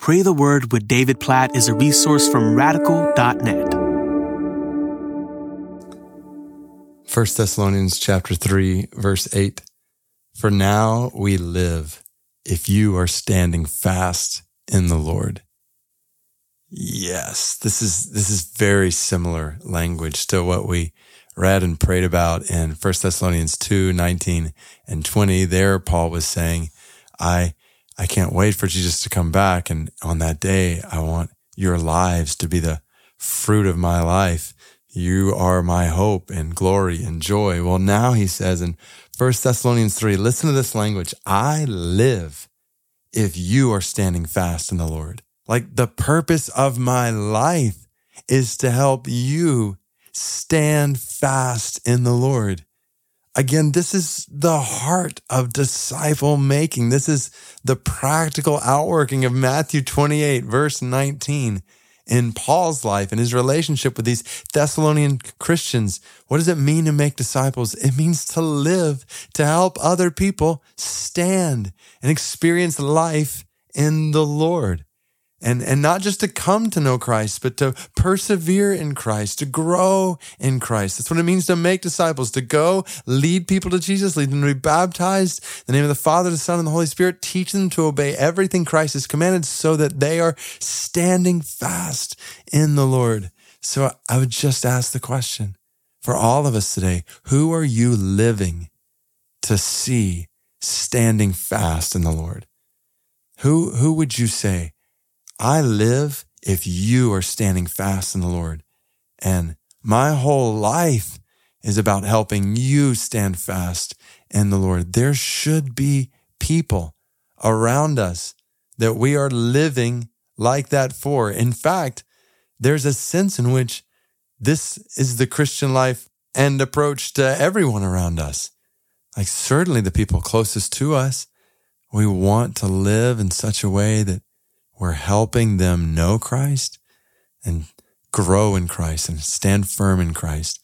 Pray the Word with David Platt is a resource from radical.net. 1 Thessalonians chapter 3 verse 8 For now we live if you are standing fast in the Lord. Yes, this is this is very similar language to what we read and prayed about in 1 Thessalonians 2, 19 and 20. There Paul was saying, I I can't wait for Jesus to come back. And on that day, I want your lives to be the fruit of my life. You are my hope and glory and joy. Well, now he says in 1 Thessalonians 3, listen to this language. I live if you are standing fast in the Lord. Like the purpose of my life is to help you stand fast in the Lord. Again, this is the heart of disciple making. This is the practical outworking of Matthew 28, verse 19 in Paul's life and his relationship with these Thessalonian Christians. What does it mean to make disciples? It means to live, to help other people stand and experience life in the Lord and, and not just to come to know Christ, but to persevere in Christ, to grow in Christ. That's what it means to make disciples, to go lead people to Jesus, lead them to be baptized in the name of the Father, the Son, and the Holy Spirit, teach them to obey everything Christ has commanded so that they are standing fast in the Lord. So I would just ask the question for all of us today, who are you living to see standing fast in the Lord? Who, who would you say I live if you are standing fast in the Lord. And my whole life is about helping you stand fast in the Lord. There should be people around us that we are living like that for. In fact, there's a sense in which this is the Christian life and approach to everyone around us. Like certainly the people closest to us, we want to live in such a way that we're helping them know Christ and grow in Christ and stand firm in Christ.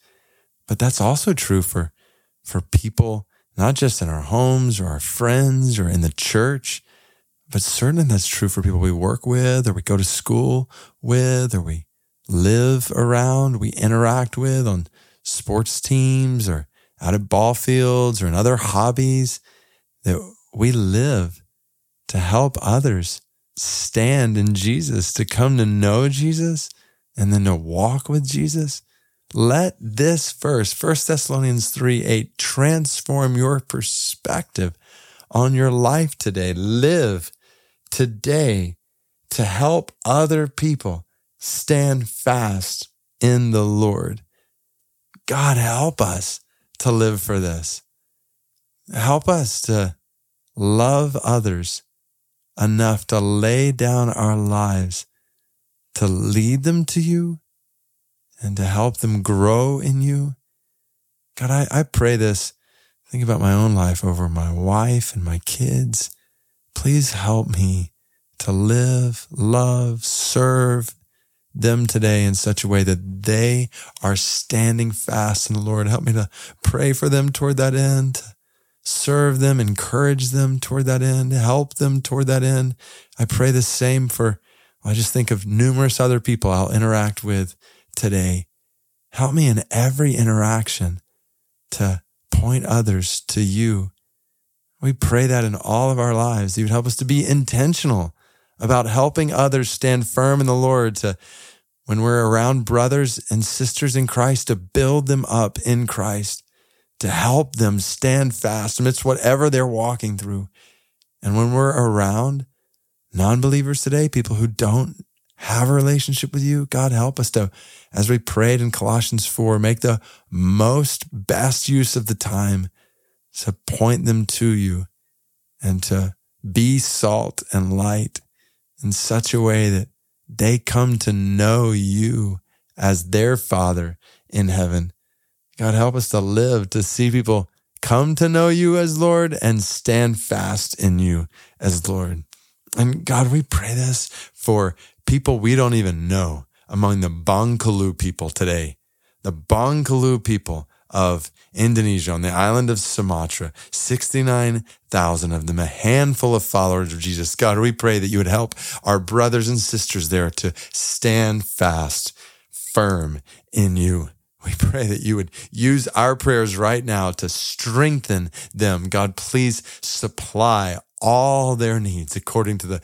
But that's also true for, for people, not just in our homes or our friends or in the church, but certainly that's true for people we work with or we go to school with or we live around, we interact with on sports teams or out at ball fields or in other hobbies that we live to help others stand in Jesus, to come to know Jesus, and then to walk with Jesus. Let this verse, 1 Thessalonians 3 8, transform your perspective on your life today. Live today to help other people stand fast in the Lord. God, help us to live for this. Help us to love others enough to lay down our lives to lead them to you and to help them grow in you. God, I, I pray this. Think about my own life over my wife and my kids. Please help me to live, love, serve them today in such a way that they are standing fast in the Lord. Help me to pray for them toward that end, serve them, encourage them toward that end, help them toward that end. I pray the same for, I just think of numerous other people I'll interact with today. Help me in every interaction to point others to you. We pray that in all of our lives. You would help us to be intentional about helping others stand firm in the Lord, to when we're around brothers and sisters in Christ, to build them up in Christ to help them stand fast amidst whatever they're walking through. And when we're around non believers today, people who don't have a relationship with you, God help us to, as we prayed in Colossians 4, make the most best use of the time to point them to you and to be salt and light in such a way that they come to know you as their Father in heaven God, help us to live to see people come to know you as Lord and stand fast in you as Lord. And God, we pray this for people we don't even know among the Bengkulu people today. The Bengkulu people of Indonesia, on the island of Sumatra, 69,000 of them, a handful of followers of Jesus. God, we pray that you would help our brothers and sisters there to stand fast, firm in you. We pray that you would use our prayers right now to strengthen them. God, please supply all their needs according to the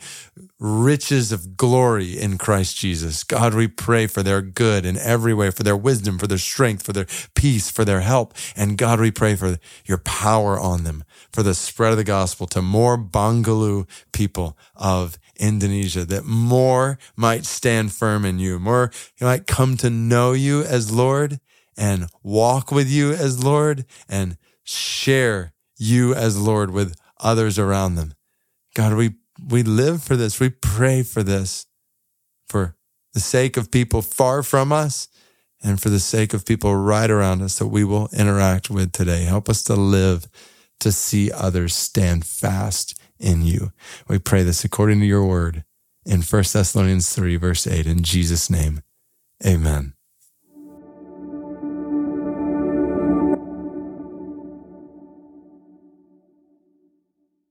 riches of glory in Christ Jesus. God, we pray for their good in every way, for their wisdom, for their strength, for their peace, for their help. And God, we pray for your power on them, for the spread of the gospel to more Bengkulu people of Indonesia, that more might stand firm in you, more might come to know you as Lord and walk with you as Lord and share you as Lord with others around them. God, we, we live for this. We pray for this for the sake of people far from us and for the sake of people right around us that we will interact with today. Help us to live to see others stand fast in you. We pray this according to your word in 1 Thessalonians 3, verse 8, in Jesus' name. Amen.